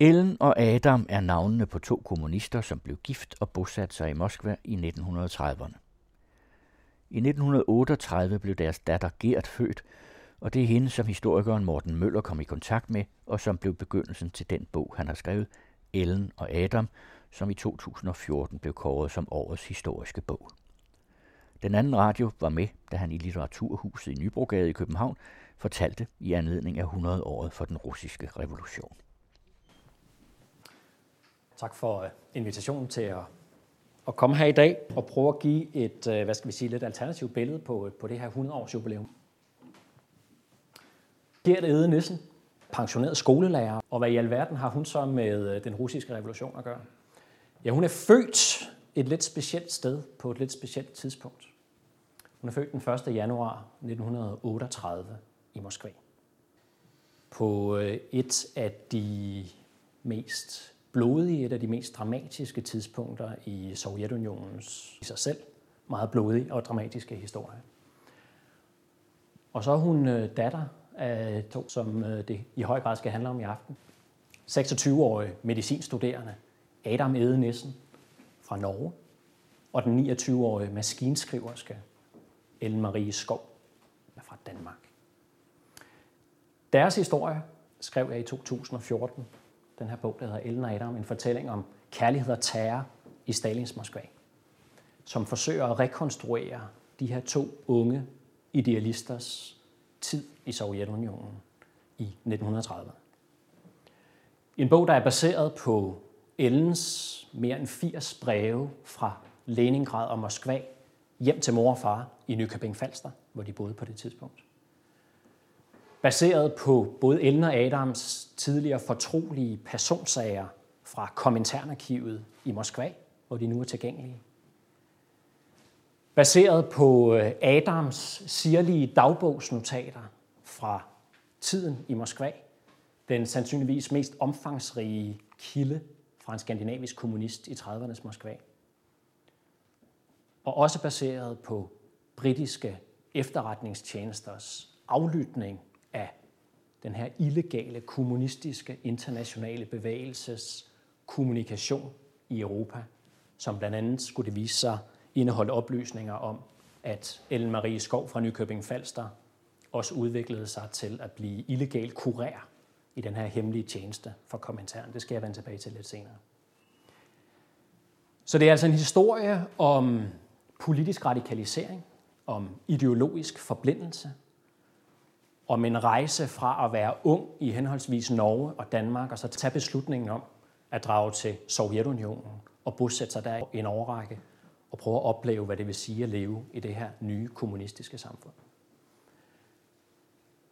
Ellen og Adam er navnene på to kommunister, som blev gift og bosat sig i Moskva i 1930'erne. I 1938 blev deres datter Gert født, og det er hende, som historikeren Morten Møller kom i kontakt med, og som blev begyndelsen til den bog, han har skrevet, Ellen og Adam, som i 2014 blev kåret som årets historiske bog. Den anden radio var med, da han i Litteraturhuset i Nybrogade i København fortalte i anledning af 100-året for den russiske revolution. Tak for øh, invitationen til at, at komme her i dag og prøve at give et, øh, hvad skal vi sige, lidt alternativt billede på, øh, på det her 100-års jubilæum. Gert Ede Nissen, pensioneret skolelærer, og hvad i alverden har hun så med den russiske revolution at gøre? Ja, hun er født et lidt specielt sted på et lidt specielt tidspunkt. Hun er født den 1. januar 1938 i Moskva. På et af de mest blodig, et af de mest dramatiske tidspunkter i Sovjetunionens i sig selv meget blodige og dramatiske historie. Og så er hun øh, datter af to, som øh, det i høj grad skal handle om i aften. 26-årig medicinstuderende Adam Ede Nissen fra Norge, og den 29-årige maskinskriverske Ellen Marie Skov fra Danmark. Deres historie skrev jeg i 2014 den her bog, der hedder Ellen og Adam, en fortælling om kærlighed og terror i Stalins Moskva, som forsøger at rekonstruere de her to unge idealisters tid i Sovjetunionen i 1930. En bog, der er baseret på Ellens mere end 80 breve fra Leningrad og Moskva hjem til mor og far i Nykøbing Falster, hvor de boede på det tidspunkt baseret på både Ellen og Adams tidligere fortrolige personsager fra Kominternarkivet i Moskva, hvor de nu er tilgængelige. Baseret på øh, Adams sirlige dagbogsnotater fra tiden i Moskva, den sandsynligvis mest omfangsrige kilde fra en skandinavisk kommunist i 30'ernes Moskva. Og også baseret på britiske efterretningstjenesters aflytning den her illegale kommunistiske internationale bevægelses kommunikation i Europa, som blandt andet skulle det vise sig indeholde oplysninger om, at Ellen Marie Skov fra Nykøbing Falster også udviklede sig til at blive illegal kurér i den her hemmelige tjeneste for kommentaren. Det skal jeg vende tilbage til lidt senere. Så det er altså en historie om politisk radikalisering, om ideologisk forblindelse, om en rejse fra at være ung i henholdsvis Norge og Danmark, og så tage beslutningen om at drage til Sovjetunionen og bosætte sig der i en årrække og prøve at opleve, hvad det vil sige at leve i det her nye kommunistiske samfund.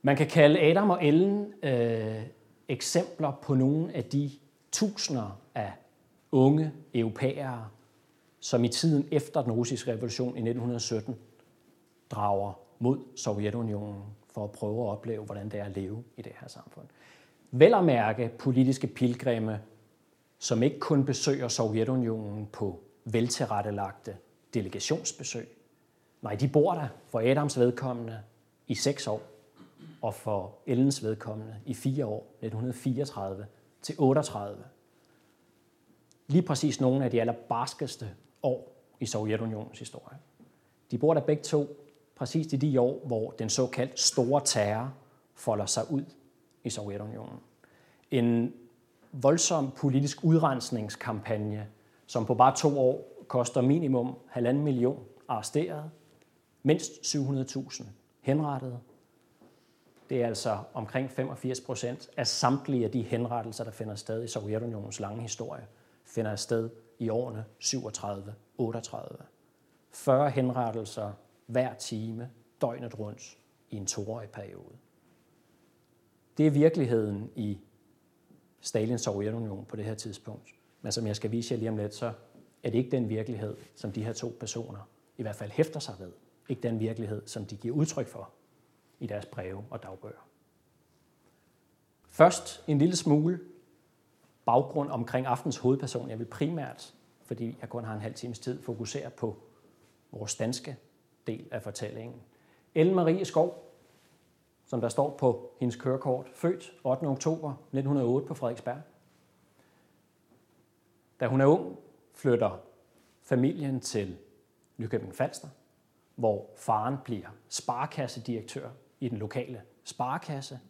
Man kan kalde Adam og Ellen øh, eksempler på nogle af de tusinder af unge europæere, som i tiden efter den russiske revolution i 1917 drager mod Sovjetunionen for at prøve at opleve, hvordan det er at leve i det her samfund. Vel at mærke politiske pilgrimme, som ikke kun besøger Sovjetunionen på veltilrettelagte delegationsbesøg. Nej, de bor der for Adams vedkommende i seks år, og for Ellens vedkommende i fire år, 1934 til 38. Lige præcis nogle af de allerbarskeste år i Sovjetunionens historie. De bor der begge to præcis i de år, hvor den såkaldt store terror folder sig ud i Sovjetunionen. En voldsom politisk udrensningskampagne, som på bare to år koster minimum halvanden million arresteret, mindst 700.000 henrettede. Det er altså omkring 85 procent af samtlige af de henrettelser, der finder sted i Sovjetunionens lange historie, finder sted i årene 37-38. 40 henrettelser hver time, døgnet rundt, i en toårig periode. Det er virkeligheden i Stalins Sovjetunion på det her tidspunkt. Men som jeg skal vise jer lige om lidt, så er det ikke den virkelighed, som de her to personer i hvert fald hæfter sig ved. Ikke den virkelighed, som de giver udtryk for i deres breve og dagbøger. Først en lille smule baggrund omkring aftens hovedperson. Jeg vil primært, fordi jeg kun har en halv times tid, fokusere på vores danske del af fortællingen. Ellen Marie Skov, som der står på hendes kørekort, født 8. oktober 1908 på Frederiksberg. Da hun er ung, flytter familien til Nykøbing Falster, hvor faren bliver sparekassedirektør i den lokale sparekasse.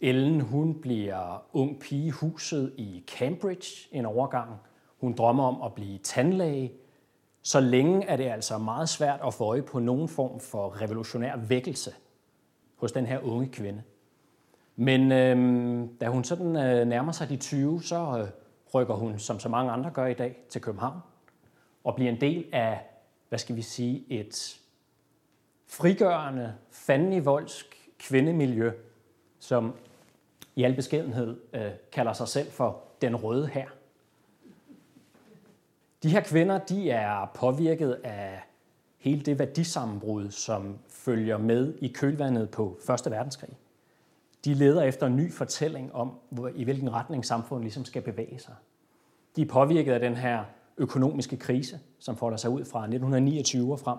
Ellen hun bliver ung pige huset i Cambridge en overgang. Hun drømmer om at blive tandlæge. Så længe er det altså meget svært at få øje på nogen form for revolutionær vækkelse hos den her unge kvinde. Men øh, da hun sådan øh, nærmer sig de 20, så øh, rykker hun, som så mange andre gør i dag, til København og bliver en del af, hvad skal vi sige, et frigørende, fandenivoldsk kvindemiljø, som i al beskedenhed øh, kalder sig selv for den røde her. De her kvinder, de er påvirket af hele det værdisammenbrud, som følger med i kølvandet på Første Verdenskrig. De leder efter en ny fortælling om, i hvilken retning samfundet ligesom skal bevæge sig. De er påvirket af den her økonomiske krise, som folder sig ud fra 1929 og frem.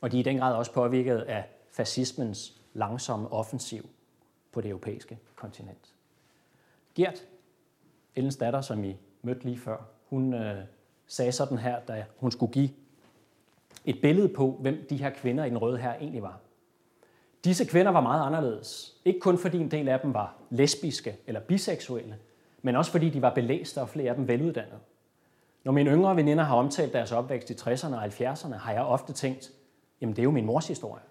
Og de er i den grad også påvirket af fascismens langsomme offensiv på det europæiske kontinent. Gert, Ellens datter, som I mødte lige før, hun øh, sagde sådan her, da hun skulle give et billede på, hvem de her kvinder i den røde her egentlig var. Disse kvinder var meget anderledes. Ikke kun fordi en del af dem var lesbiske eller biseksuelle, men også fordi de var belæste og flere af dem veluddannede. Når mine yngre veninder har omtalt deres opvækst i 60'erne og 70'erne, har jeg ofte tænkt, jamen det er jo min mors historie.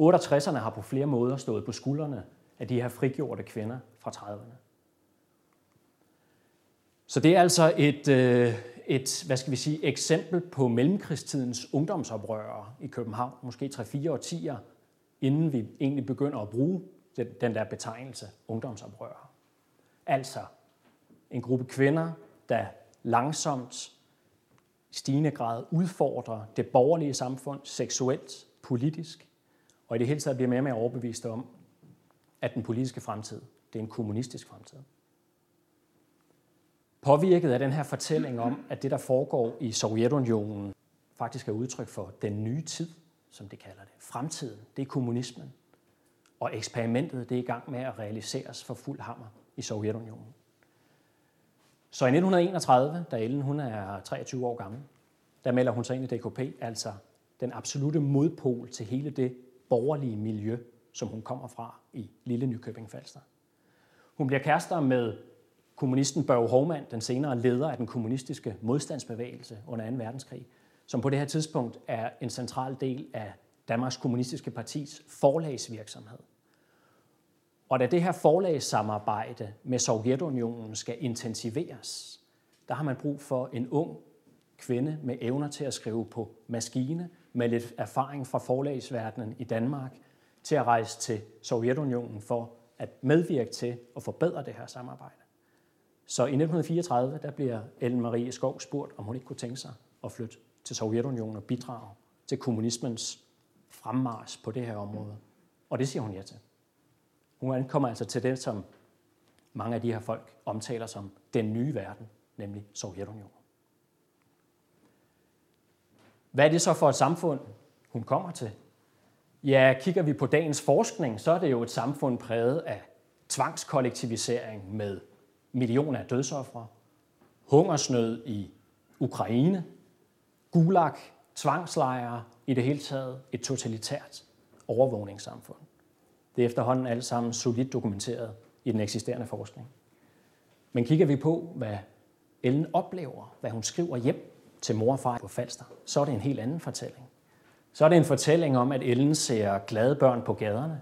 68'erne har på flere måder stået på skuldrene af de her frigjorte kvinder fra 30'erne. Så det er altså et, øh, et hvad skal vi sige, eksempel på mellemkrigstidens ungdomsoprørere i København, måske 3-4 årtier, inden vi egentlig begynder at bruge den, den der betegnelse ungdomsoprørere. Altså en gruppe kvinder, der langsomt i stigende grad udfordrer det borgerlige samfund seksuelt, politisk, og i det hele taget bliver mere og mere overbevist om, at den politiske fremtid, det er en kommunistisk fremtid. Påvirket af den her fortælling om, at det, der foregår i Sovjetunionen, faktisk er udtryk for den nye tid, som det kalder det. Fremtiden, det er kommunismen. Og eksperimentet, det er i gang med at realiseres for fuld hammer i Sovjetunionen. Så i 1931, da Ellen hun er 23 år gammel, der melder hun sig ind i DKP, altså den absolute modpol til hele det borgerlige miljø, som hun kommer fra i lille Nykøbing Falster. Hun bliver kærester med kommunisten Børge Hovmand, den senere leder af den kommunistiske modstandsbevægelse under 2. verdenskrig, som på det her tidspunkt er en central del af Danmarks Kommunistiske Partis forlagsvirksomhed. Og da det her forlagssamarbejde med Sovjetunionen skal intensiveres, der har man brug for en ung kvinde med evner til at skrive på maskine, med lidt erfaring fra forlagsverdenen i Danmark, til at rejse til Sovjetunionen for at medvirke til at forbedre det her samarbejde. Så i 1934 der bliver Ellen Marie Skov spurgt, om hun ikke kunne tænke sig at flytte til Sovjetunionen og bidrage til kommunismens fremmars på det her område. Og det siger hun ja til. Hun ankommer altså til det, som mange af de her folk omtaler som den nye verden, nemlig Sovjetunionen. Hvad er det så for et samfund, hun kommer til? Ja, kigger vi på dagens forskning, så er det jo et samfund præget af tvangskollektivisering med millioner af dødsoffre, hungersnød i Ukraine, gulag, tvangslejre, i det hele taget et totalitært overvågningssamfund. Det er efterhånden alt sammen solidt dokumenteret i den eksisterende forskning. Men kigger vi på, hvad Ellen oplever, hvad hun skriver hjem til mor og far på Falster, så er det en helt anden fortælling. Så er det en fortælling om, at Ellen ser glade børn på gaderne,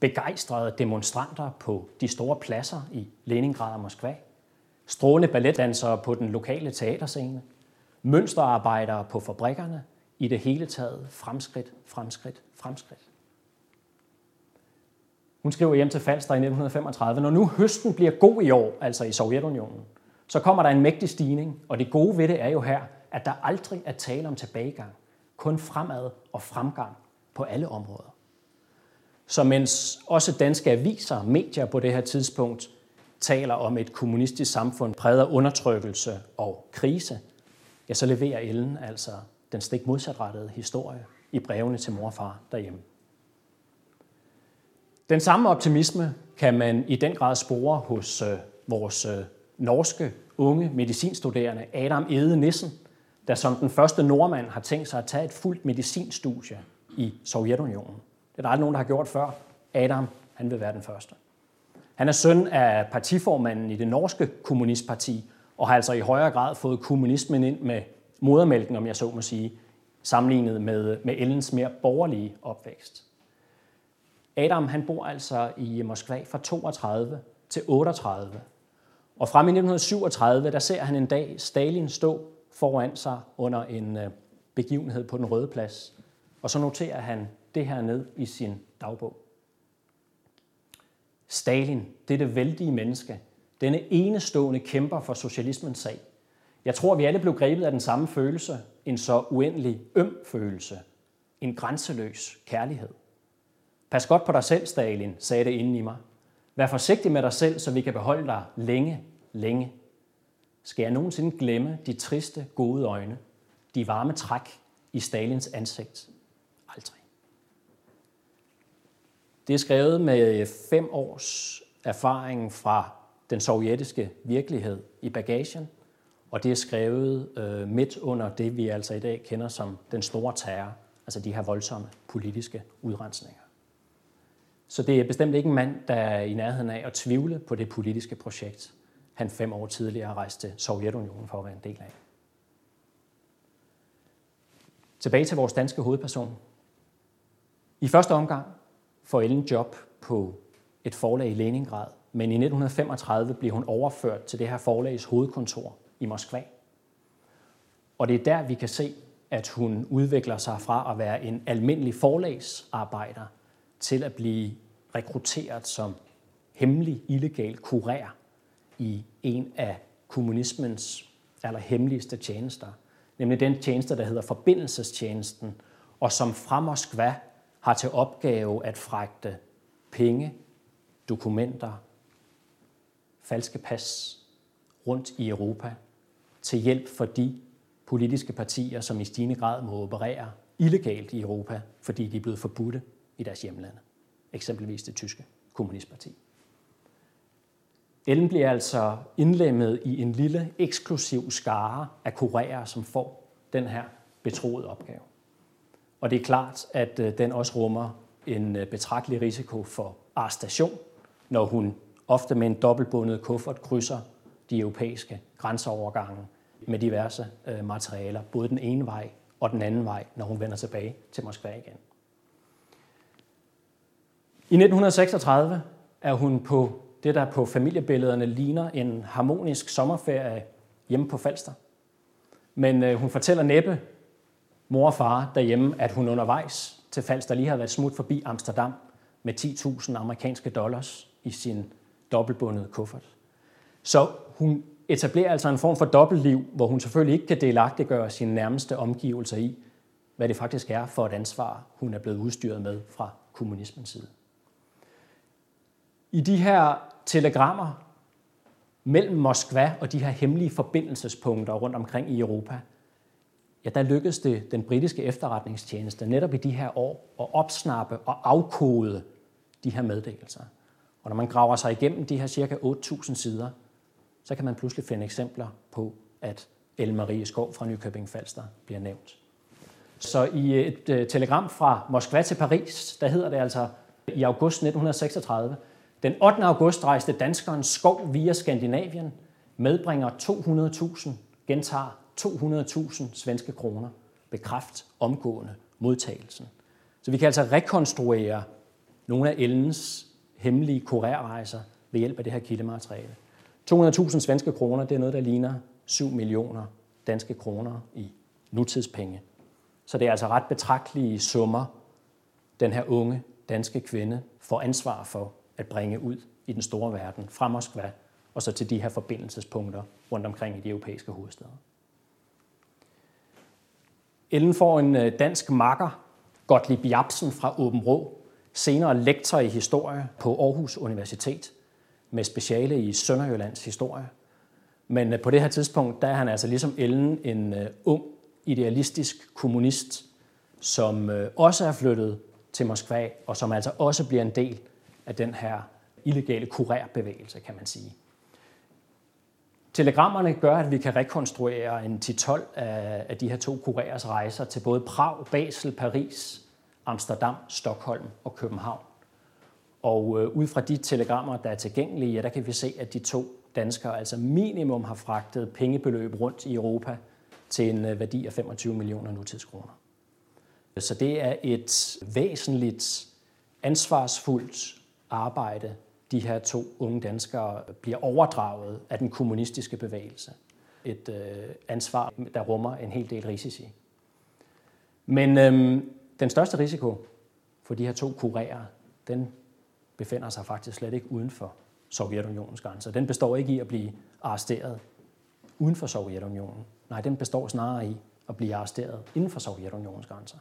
begejstrede demonstranter på de store pladser i Leningrad og Moskva, strålende balletdansere på den lokale teaterscene, mønsterarbejdere på fabrikkerne, i det hele taget fremskridt, fremskridt, fremskridt. Hun skriver hjem til Falster i 1935, når nu høsten bliver god i år, altså i Sovjetunionen, så kommer der en mægtig stigning, og det gode ved det er jo her, at der aldrig er tale om tilbagegang, kun fremad og fremgang på alle områder. Så mens også danske aviser og medier på det her tidspunkt taler om et kommunistisk samfund præget af undertrykkelse og krise, ja, så leverer Ellen altså den stik modsatrettede historie i brevene til mor og far derhjemme. Den samme optimisme kan man i den grad spore hos øh, vores øh, norske unge medicinstuderende, Adam Ede Nissen, der som den første nordmand har tænkt sig at tage et fuldt medicinstudie i Sovjetunionen. Det er der aldrig nogen, der har gjort før. Adam, han vil være den første. Han er søn af partiformanden i det norske kommunistparti, og har altså i højere grad fået kommunismen ind med modermælken, om jeg så må sige, sammenlignet med, med Ellens mere borgerlige opvækst. Adam han bor altså i Moskva fra 32 til 38. Og frem i 1937, der ser han en dag Stalin stå foran sig under en øh, begivenhed på den røde plads. Og så noterer han det her ned i sin dagbog. Stalin, dette vældige menneske, denne enestående kæmper for socialismens sag. Jeg tror, vi alle blev grebet af den samme følelse, en så uendelig øm følelse, en grænseløs kærlighed. Pas godt på dig selv, Stalin, sagde det inden i mig. Vær forsigtig med dig selv, så vi kan beholde dig længe, længe. Skal jeg nogensinde glemme de triste, gode øjne, de varme træk i Stalins ansigt? Aldrig. Det er skrevet med fem års erfaring fra den sovjetiske virkelighed i bagagen, og det er skrevet øh, midt under det, vi altså i dag kender som den store terror, altså de her voldsomme politiske udrensninger. Så det er bestemt ikke en mand, der er i nærheden af at tvivle på det politiske projekt, han fem år tidligere rejste til Sovjetunionen for at være en del af. Tilbage til vores danske hovedperson. I første omgang får Ellen job på et forlag i Leningrad, men i 1935 bliver hun overført til det her forlags hovedkontor i Moskva. Og det er der, vi kan se, at hun udvikler sig fra at være en almindelig forlagsarbejder til at blive rekrutteret som hemmelig illegal kurér i en af kommunismens allerhemmeligste tjenester, nemlig den tjeneste, der hedder forbindelsestjenesten, og som fra Moskva har til opgave at fragte penge, dokumenter, falske pas rundt i Europa til hjælp for de politiske partier, som i stigende grad må operere illegalt i Europa, fordi de er blevet forbudte i deres hjemlande. Eksempelvis det tyske kommunistparti. Ellen bliver altså indlemmet i en lille eksklusiv skare af kurere, som får den her betroede opgave. Og det er klart, at øh, den også rummer en øh, betragtelig risiko for arrestation, når hun ofte med en dobbeltbundet kuffert krydser de europæiske grænseovergange med diverse øh, materialer, både den ene vej og den anden vej, når hun vender tilbage til Moskva igen. I 1936 er hun på det, der på familiebillederne ligner en harmonisk sommerferie hjemme på Falster. Men hun fortæller næppe mor og far derhjemme, at hun undervejs til Falster lige har været smut forbi Amsterdam med 10.000 amerikanske dollars i sin dobbeltbundede kuffert. Så hun etablerer altså en form for dobbeltliv, hvor hun selvfølgelig ikke kan delagtiggøre sine nærmeste omgivelser i, hvad det faktisk er for et ansvar, hun er blevet udstyret med fra kommunismens side. I de her telegrammer mellem Moskva og de her hemmelige forbindelsespunkter rundt omkring i Europa, ja, der lykkedes det den britiske efterretningstjeneste netop i de her år at opsnappe og afkode de her meddelelser. Og når man graver sig igennem de her cirka 8.000 sider, så kan man pludselig finde eksempler på, at Elle Marie Skov fra Nykøbing Falster bliver nævnt. Så i et øh, telegram fra Moskva til Paris, der hedder det altså i august 1936, den 8. august rejste danskeren Skov via Skandinavien, medbringer 200.000, gentager 200.000 svenske kroner. Bekræft omgående modtagelsen. Så vi kan altså rekonstruere nogle af Ellens hemmelige kurerrejser ved hjælp af det her kildemateriale. 200.000 svenske kroner, det er noget, der ligner 7 millioner danske kroner i nutidspenge. Så det er altså ret betragtelige summer, den her unge danske kvinde får ansvar for at bringe ud i den store verden fra Moskva og så til de her forbindelsespunkter rundt omkring i de europæiske hovedsteder. Ellen får en øh, dansk makker, Gottlieb Jabsen fra Åben Rå, senere lektor i historie på Aarhus Universitet med speciale i Sønderjyllands historie. Men øh, på det her tidspunkt, der er han altså ligesom Ellen en øh, ung, idealistisk kommunist, som også er flyttet til Moskva, og som altså også bliver en del af den her illegale kurerbevægelse, kan man sige. Telegrammerne gør, at vi kan rekonstruere en 10-12 af, af de her to kurerers rejser til både Prag, Basel, Paris, Amsterdam, Stockholm og København. Og øh, ud fra de telegrammer, der er tilgængelige, ja, der kan vi se, at de to danskere altså minimum har fragtet pengebeløb rundt i Europa til en øh, værdi af 25 millioner nutidskroner. Så det er et væsentligt, ansvarsfuldt arbejde, de her to unge danskere bliver overdraget af den kommunistiske bevægelse. Et øh, ansvar, der rummer en hel del risici. Men øh, den største risiko for de her to kurerer, den befinder sig faktisk slet ikke uden for Sovjetunionens grænser. Den består ikke i at blive arresteret uden for Sovjetunionen. Nej, den består snarere i at blive arresteret inden for Sovjetunionens grænser.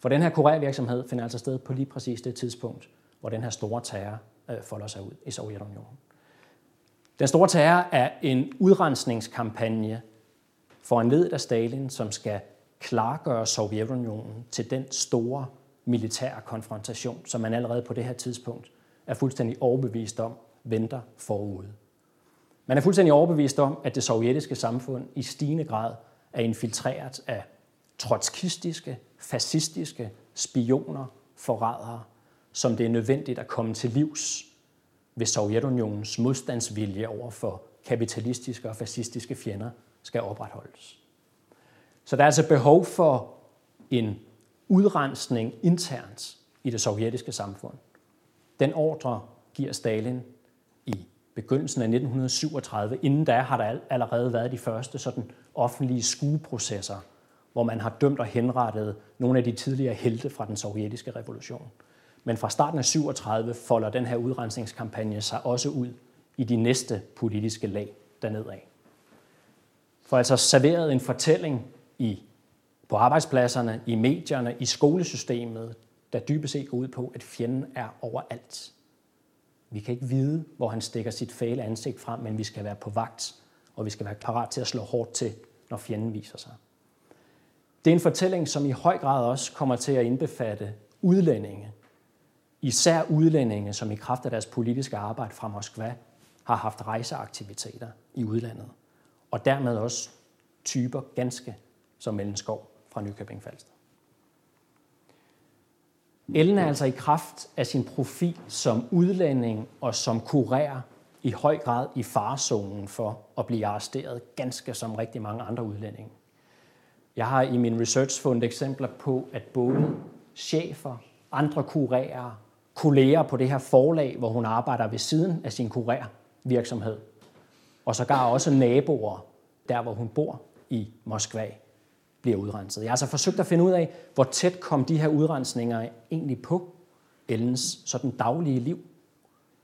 For den her kurervirksomhed finder altså sted på lige præcis det tidspunkt, hvor den her store terror øh, folder sig ud i Sovjetunionen. Den store terror er en udrensningskampagne for en ledet af Stalin, som skal klargøre Sovjetunionen til den store militære konfrontation, som man allerede på det her tidspunkt er fuldstændig overbevist om venter forude. Man er fuldstændig overbevist om, at det sovjetiske samfund i stigende grad er infiltreret af trotskistiske, fascistiske spioner, forrædere, som det er nødvendigt at komme til livs, hvis Sovjetunionens modstandsvilje over for kapitalistiske og fascistiske fjender skal opretholdes. Så der er altså behov for en udrensning internt i det sovjetiske samfund. Den ordre giver Stalin i begyndelsen af 1937. Inden da har der allerede været de første sådan offentlige skueprocesser, hvor man har dømt og henrettet nogle af de tidligere helte fra den sovjetiske revolution. Men fra starten af 37 folder den her udrensningskampagne sig også ud i de næste politiske lag dernede af. For altså serveret en fortælling i, på arbejdspladserne, i medierne, i skolesystemet, der dybest set går ud på, at fjenden er overalt. Vi kan ikke vide, hvor han stikker sit fæle ansigt frem, men vi skal være på vagt, og vi skal være parat til at slå hårdt til, når fjenden viser sig. Det er en fortælling, som i høj grad også kommer til at indbefatte udlændinge, især udlændinge, som i kraft af deres politiske arbejde fra Moskva har haft rejseaktiviteter i udlandet, og dermed også typer ganske som Ellen Skov fra Nykøbing Falster. Ellen er altså i kraft af sin profil som udlænding og som kurér i høj grad i farzonen for at blive arresteret, ganske som rigtig mange andre udlændinge. Jeg har i min research fundet eksempler på, at både chefer, andre kurérer kolleger på det her forlag, hvor hun arbejder ved siden af sin kurervirksomhed. Og sågar også naboer, der hvor hun bor i Moskva, bliver udrenset. Jeg har altså forsøgt at finde ud af, hvor tæt kom de her udrensninger egentlig på Ellens sådan daglige liv,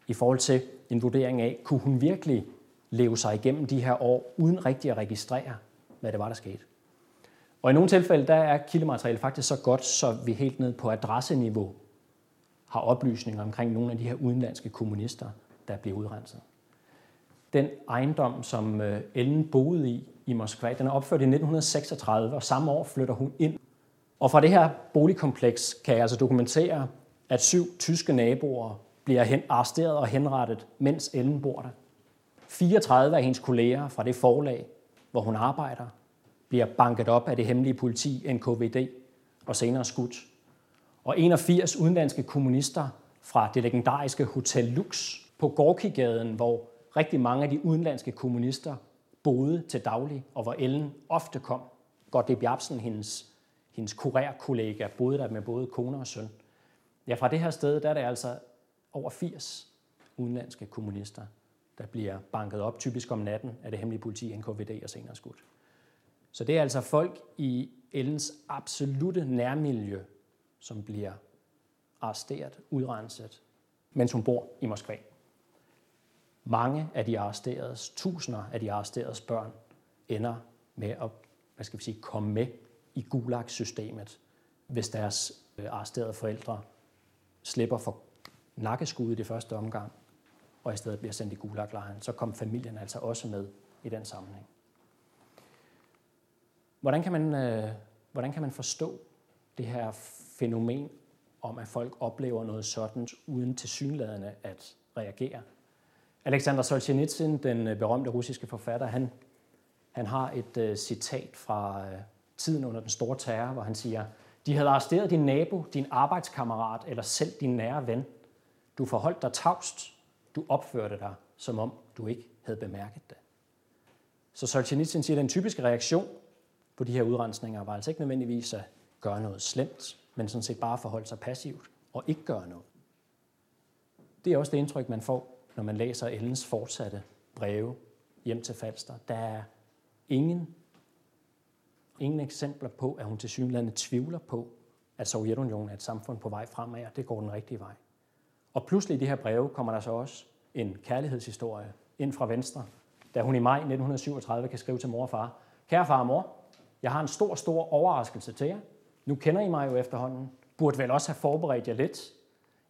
i forhold til en vurdering af, kunne hun virkelig leve sig igennem de her år, uden rigtig at registrere, hvad det var, der skete. Og i nogle tilfælde, der er kildematerialet faktisk så godt, så vi helt ned på adresseniveau har oplysninger omkring nogle af de her udenlandske kommunister, der bliver udrenset. Den ejendom, som øh, Ellen boede i i Moskva, den er opført i 1936, og samme år flytter hun ind. Og fra det her boligkompleks kan jeg altså dokumentere, at syv tyske naboer bliver hen, arresteret og henrettet, mens Ellen bor der. 34 af hendes kolleger fra det forlag, hvor hun arbejder, bliver banket op af det hemmelige politi, NKVD, og senere skudt og 81 udenlandske kommunister fra det legendariske Hotel Lux på Gorkigaden, hvor rigtig mange af de udenlandske kommunister boede til daglig, og hvor Ellen ofte kom. Gottlieb Jabsen, hendes, hendes kurerkollega, boede der med både kone og søn. Ja, fra det her sted, der er det altså over 80 udenlandske kommunister, der bliver banket op, typisk om natten af det hemmelige politi, NKVD og senere skudt. Så det er altså folk i Ellens absolute nærmiljø, som bliver arresteret, udrenset, mens hun bor i Moskva. Mange af de arresteredes, tusinder af de arresteredes børn, ender med at hvad skal vi sige, komme med i Gulag-systemet, hvis deres øh, arresterede forældre slipper for nakkeskud i det første omgang, og i stedet bliver sendt i gulaglejren, så kom familien altså også med i den sammenhæng. Hvordan kan man, øh, hvordan kan man forstå det her fænomen om, at folk oplever noget sådan uden tilsyneladende at reagere. Alexander Solzhenitsyn, den øh, berømte russiske forfatter, han, han har et uh, citat fra uh, tiden under den store terror, hvor han siger, de havde arresteret din nabo, din arbejdskammerat eller selv din nære ven. Du forholdt dig tavst. Du opførte dig, som om du ikke havde bemærket det. Så Solzhenitsyn siger, at den typiske reaktion på de her udrensninger var altså ikke nødvendigvis at gøre noget slemt, men sådan set bare forholde sig passivt og ikke gøre noget. Det er også det indtryk, man får, når man læser Ellens fortsatte breve hjem til Falster. Der er ingen, ingen eksempler på, at hun til synligheden tvivler på, at Sovjetunionen er et samfund på vej fremad, og det går den rigtige vej. Og pludselig i de her breve kommer der så også en kærlighedshistorie ind fra Venstre, da hun i maj 1937 kan skrive til mor og far, Kære far og mor, jeg har en stor, stor overraskelse til jer. Nu kender I mig jo efterhånden. Burde vel også have forberedt jer lidt.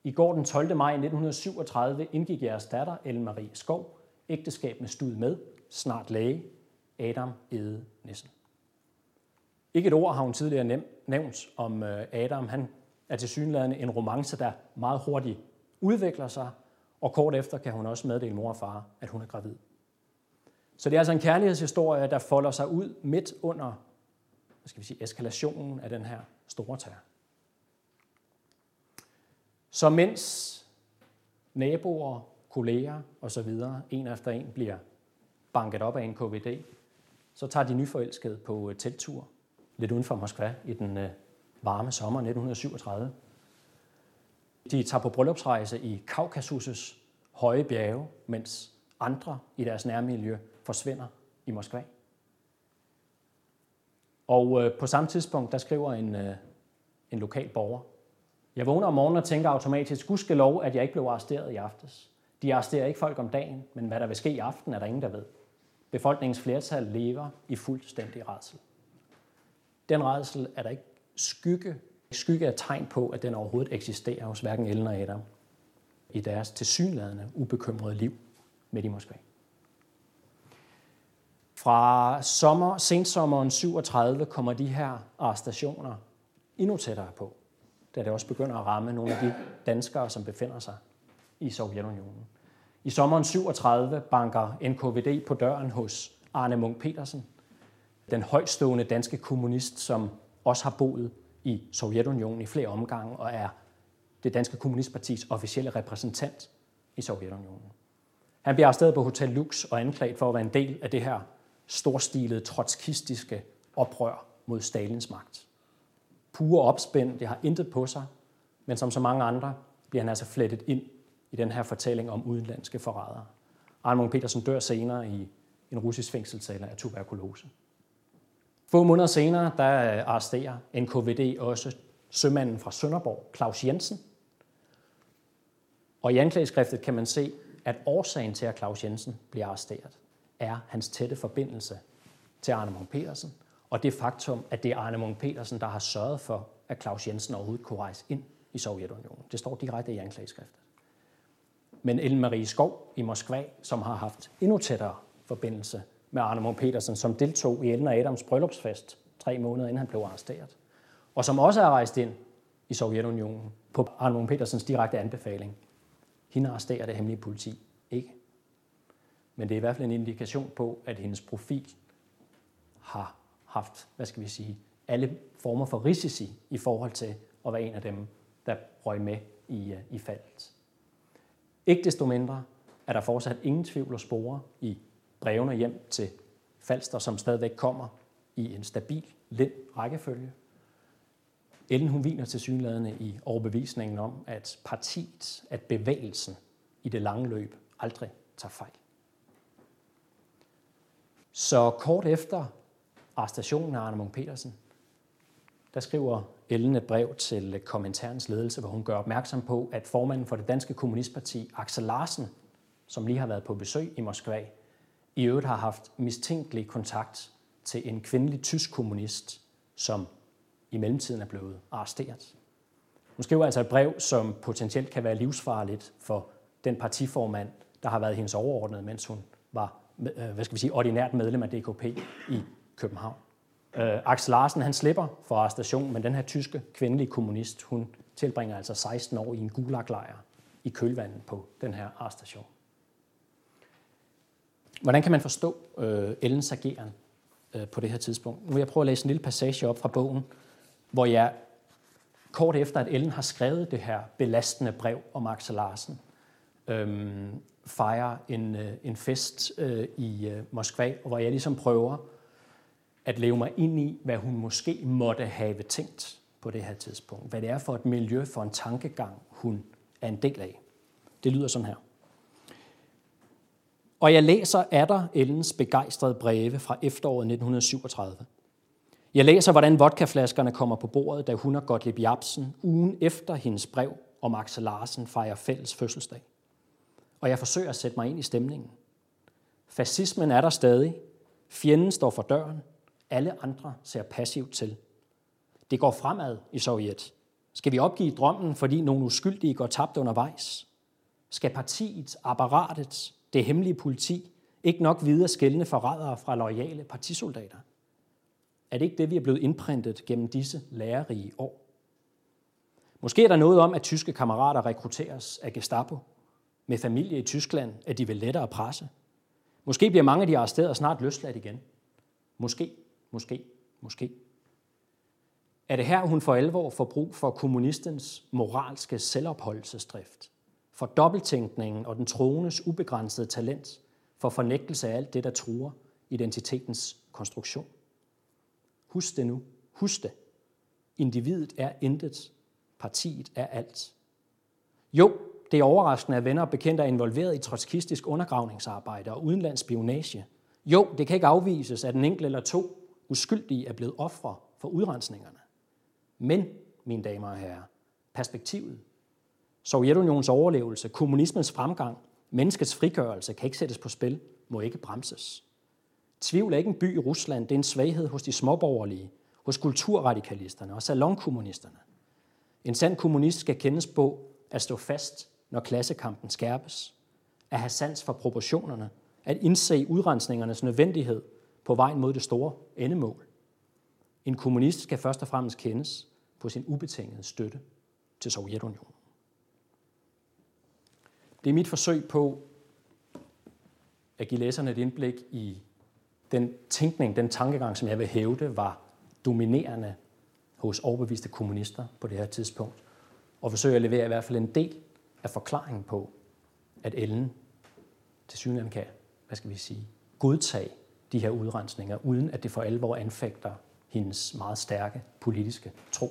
I går den 12. maj 1937 indgik jeres datter, Ellen Marie Skov, ægteskab med stud med, snart læge, Adam Ede Nissen. Ikke et ord har hun tidligere nævnt om øh, Adam. Han er til synlædende en romance, der meget hurtigt udvikler sig, og kort efter kan hun også meddele mor og far, at hun er gravid. Så det er altså en kærlighedshistorie, der folder sig ud midt under hvad skal vi sige, eskalationen af den her store terror. Så mens naboer, kolleger osv. en efter en bliver banket op af en KVD, så tager de nyforelskede på teltur telttur lidt uden for Moskva i den øh, varme sommer 1937. De tager på bryllupsrejse i Kaukasus' høje bjerge, mens andre i deres nærmiljø forsvinder i Moskva. Og øh, på samme tidspunkt, der skriver en, øh, en lokal borger, jeg vågner om morgenen og tænker automatisk, lov, at jeg ikke blev arresteret i aftes. De arresterer ikke folk om dagen, men hvad der vil ske i aften, er der ingen, der ved. Befolkningens flertal lever i fuldstændig redsel. Den redsel er der ikke skygge, skygge af tegn på, at den overhovedet eksisterer hos hverken Ellen og Adam i deres tilsyneladende ubekymrede liv midt i Moskva. Fra sommer, sensommeren 37 kommer de her arrestationer endnu tættere på, da det også begynder at ramme nogle af de danskere, som befinder sig i Sovjetunionen. I sommeren 37 banker NKVD på døren hos Arne Munk Petersen, den højstående danske kommunist, som også har boet i Sovjetunionen i flere omgange og er det danske kommunistpartis officielle repræsentant i Sovjetunionen. Han bliver arresteret på Hotel Lux og anklaget for at være en del af det her storstilede trotskistiske oprør mod Stalins magt. Pure opspænd, det har intet på sig, men som så mange andre bliver han altså flettet ind i den her fortælling om udenlandske forrædere. Arne Petersen dør senere i en russisk fængselscelle af tuberkulose. Få måneder senere, der arresterer NKVD også sømanden fra Sønderborg, Claus Jensen. Og i anklageskriftet kan man se, at årsagen til, at Claus Jensen bliver arresteret, er hans tætte forbindelse til Arne Munk Petersen, og det faktum, at det er Arne Munk Petersen, der har sørget for, at Claus Jensen overhovedet kunne rejse ind i Sovjetunionen. Det står direkte i anklageskriftet. Men Ellen Marie Skov i Moskva, som har haft endnu tættere forbindelse med Arne Munk Petersen, som deltog i Ellen og Adams bryllupsfest tre måneder inden han blev arresteret, og som også er rejst ind i Sovjetunionen på Arne Munk Petersens direkte anbefaling. Hende arresterer det hemmelige politi ikke. Men det er i hvert fald en indikation på, at hendes profil har haft, hvad skal vi sige, alle former for risici i forhold til at være en af dem, der røg med i, øh, i faldet. Ikke desto mindre er der fortsat ingen tvivl og spore i brevene hjem til Falster, som stadigvæk kommer i en stabil, lind rækkefølge. Ellen hun viner til synlædende i overbevisningen om, at partiet, at bevægelsen i det lange løb aldrig tager fejl. Så kort efter arrestationen af Arne Munk Petersen, der skriver Ellen et brev til kommentarens ledelse, hvor hun gør opmærksom på, at formanden for det danske kommunistparti, Axel Larsen, som lige har været på besøg i Moskva, i øvrigt har haft mistænkelig kontakt til en kvindelig tysk kommunist, som i mellemtiden er blevet arresteret. Hun skriver altså et brev, som potentielt kan være livsfarligt for den partiformand, der har været hendes overordnede, mens hun var Øh, hvad skal vi sige, ordinært medlem af DKP i København. Øh, Axel Larsen han slipper for arrestation, men den her tyske kvindelige kommunist, hun tilbringer altså 16 år i en gulaglejr i kølvandet på den her arrestation. Hvordan kan man forstå øh, Ellens ageren øh, på det her tidspunkt? Nu vil jeg prøve at læse en lille passage op fra bogen, hvor jeg kort efter, at Ellen har skrevet det her belastende brev om Axel Larsen, øh, fejrer en, øh, en fest øh, i øh, Moskva, hvor jeg ligesom prøver at leve mig ind i, hvad hun måske måtte have tænkt på det her tidspunkt. Hvad det er for et miljø, for en tankegang, hun er en del af. Det lyder sådan her. Og jeg læser af Ellens begejstrede breve fra efteråret 1937. Jeg læser, hvordan vodkaflaskerne kommer på bordet, da hun og Gottlieb Jabsen ugen efter hendes brev om Axel Larsen fejrer fælles fødselsdag. Og jeg forsøger at sætte mig ind i stemningen. Fascismen er der stadig. Fjenden står for døren. Alle andre ser passivt til. Det går fremad i Sovjet. Skal vi opgive drømmen, fordi nogle uskyldige går tabt undervejs? Skal partiet, apparatet, det hemmelige politi ikke nok vide at skældne forrædere fra loyale partisoldater? Er det ikke det, vi er blevet indprintet gennem disse lærerige år? Måske er der noget om, at tyske kammerater rekrutteres af Gestapo. Med familie i Tyskland at de vil lettere presse. Måske bliver mange af de arresterede snart løsladt igen. Måske, måske, måske. Er det her, hun for alvor får brug for kommunistens moralske selvopholdelsesdrift? For dobbelttænkningen og den troendes ubegrænsede talent for fornægtelse af alt det, der truer identitetens konstruktion? Husk det nu. Husk det. Individet er intet. Partiet er alt. Jo, det er overraskende, at venner og bekendte er involveret i trotskistisk undergravningsarbejde og udenlandsspionage. Jo, det kan ikke afvises, at en enkelt eller to uskyldige er blevet ofre for udrensningerne. Men, mine damer og herrer, perspektivet, Sovjetunionens overlevelse, kommunismens fremgang, menneskets frigørelse kan ikke sættes på spil, må ikke bremses. Tvivl er ikke en by i Rusland, det er en svaghed hos de småborgerlige, hos kulturradikalisterne og salonkommunisterne. En sand kommunist skal kendes på at stå fast, når klassekampen skærpes, at have sans for proportionerne, at indse udrensningernes nødvendighed på vejen mod det store endemål. En kommunist skal først og fremmest kendes på sin ubetingede støtte til Sovjetunionen. Det er mit forsøg på at give læserne et indblik i den tænkning, den tankegang, som jeg vil hævde, var dominerende hos overbeviste kommunister på det her tidspunkt, og forsøge at levere i hvert fald en del er forklaringen på, at Ellen til synligheden kan, hvad skal vi sige, godtage de her udrensninger, uden at det for alvor anfægter hendes meget stærke politiske tro.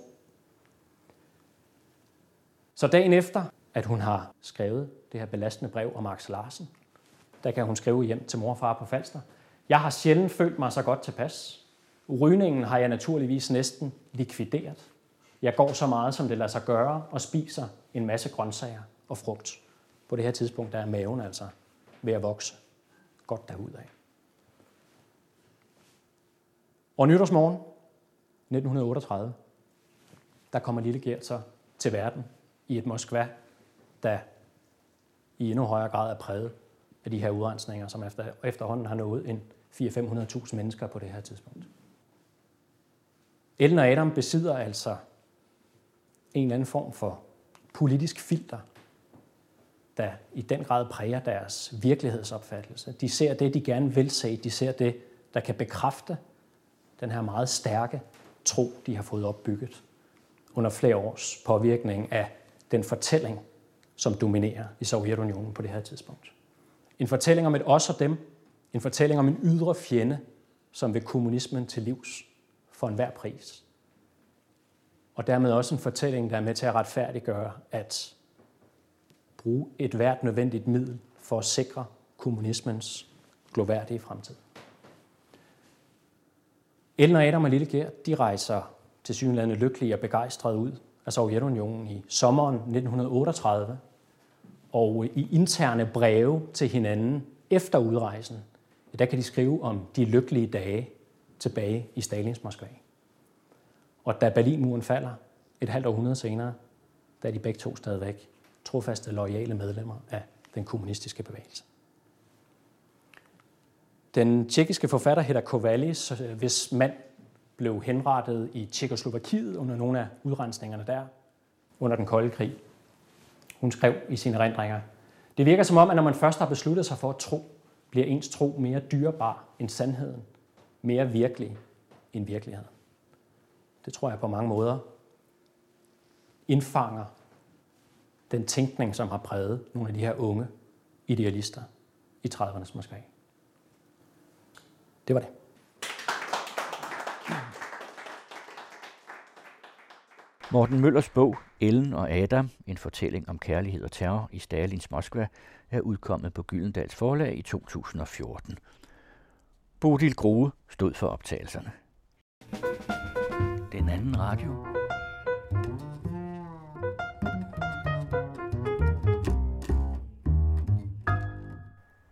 Så dagen efter, at hun har skrevet det her belastende brev om Max Larsen, der kan hun skrive hjem til mor og far på Falster. Jeg har sjældent følt mig så godt tilpas. Rygningen har jeg naturligvis næsten likvideret. Jeg går så meget, som det lader sig gøre, og spiser en masse grøntsager og frugt. På det her tidspunkt der er maven altså ved at vokse godt derudad. Og nytårsmorgen 1938, der kommer lille Gert så til verden i et Moskva, der i endnu højere grad er præget af de her udrensninger, som efter, efterhånden har nået en 400-500.000 mennesker på det her tidspunkt. Ellen og Adam besidder altså en eller anden form for politisk filter, der i den grad præger deres virkelighedsopfattelse. De ser det, de gerne vil se. De ser det, der kan bekræfte den her meget stærke tro, de har fået opbygget under flere års påvirkning af den fortælling, som dominerer i Sovjetunionen på det her tidspunkt. En fortælling om et os og dem, en fortælling om en ydre fjende, som vil kommunismen til livs for enhver pris. Og dermed også en fortælling, der er med til at retfærdiggøre, at bruge et hvert nødvendigt middel for at sikre kommunismens gloværdige fremtid. Ellen og Adam og Lille Gert, de rejser til synlandet lykkelige og begejstrede ud af Sovjetunionen i sommeren 1938, og i interne breve til hinanden efter udrejsen, der kan de skrive om de lykkelige dage tilbage i Stalins Moskva. Og da Berlinmuren falder et halvt århundrede senere, der er de begge to stadigvæk trofaste, loyale medlemmer af den kommunistiske bevægelse. Den tjekkiske forfatter Hedda Kovalis, øh, hvis mand blev henrettet i Tjekkoslovakiet under nogle af udrensningerne der under den kolde krig. Hun skrev i sine erindringer, det virker som om, at når man først har besluttet sig for at tro, bliver ens tro mere dyrebar end sandheden, mere virkelig end virkeligheden. Det tror jeg på mange måder indfanger den tænkning, som har præget nogle af de her unge idealister i 30'ernes Moskva. Det var det. Morten Møllers bog Ellen og Adam, en fortælling om kærlighed og terror i Stalins Moskva, er udkommet på Gyldendals forlag i 2014. Bodil Groe stod for optagelserne. Den anden radio